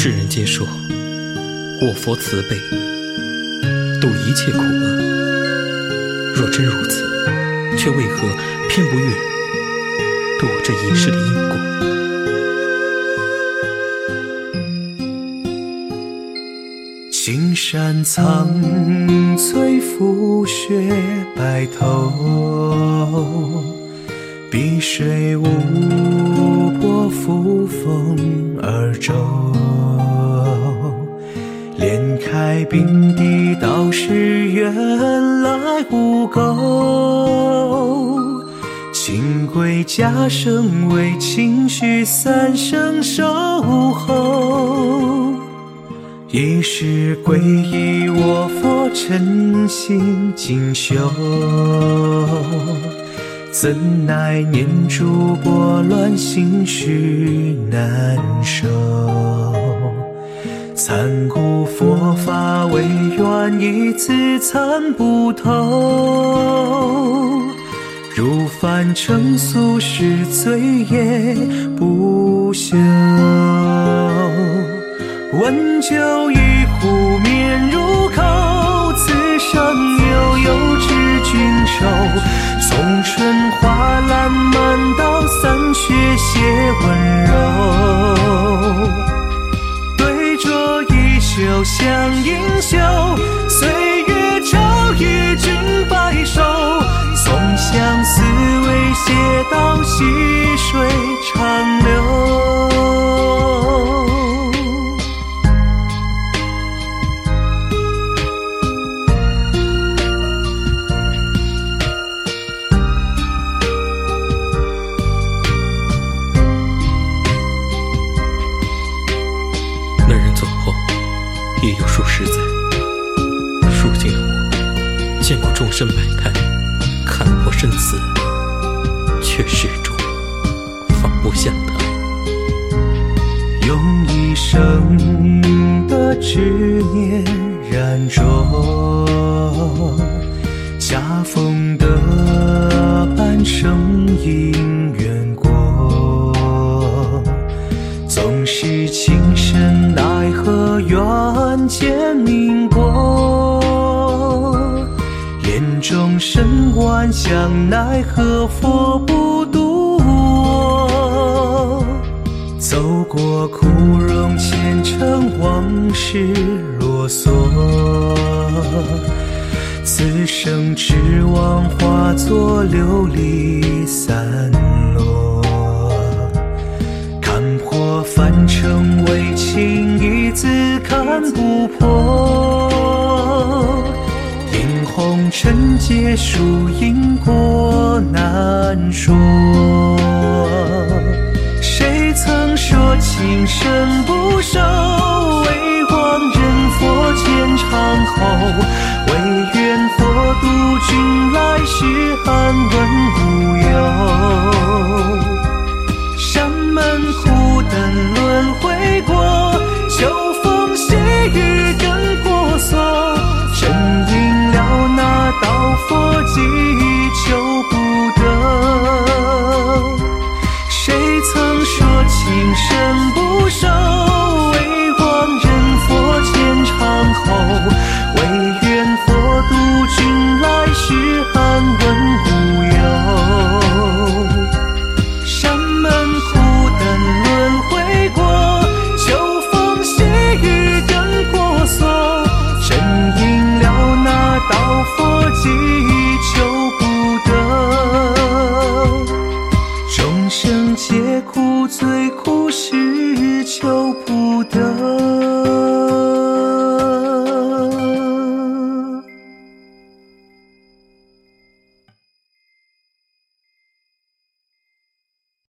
世人皆说我佛慈悲，度一切苦厄。若真如此，却为何偏不愿度这一世的因果？青山苍翠，覆雪白头，碧水无波，扶风并蒂，道是原来无垢。请归家声为情绪三生守候。一世皈依我佛，诚心精修，怎奈念珠拨乱，心绪难收。参古佛法为缘，一字参不透。如凡尘俗世，罪业不休。温酒一壶，面入口，此生悠悠知君寿。送春花烂漫道，散雪写温柔。向英雄，岁月朝与君白首。送相思未写到细水也有数十载。如今的我，见过众生百态，看破生死，却始终放不下他。用一生的执念燃灼，恰逢得半生因缘过。纵使情，缘见明果？眼中深万象，奈何佛不渡我？走过枯荣前尘，往事啰嗦。此生只望化作琉璃散自，看不破。因红尘劫数，因果难说。谁曾说情深不寿？为望人佛前长候，唯愿佛度君来世安稳无忧。山门苦轮回过，秋风细雨更婆娑。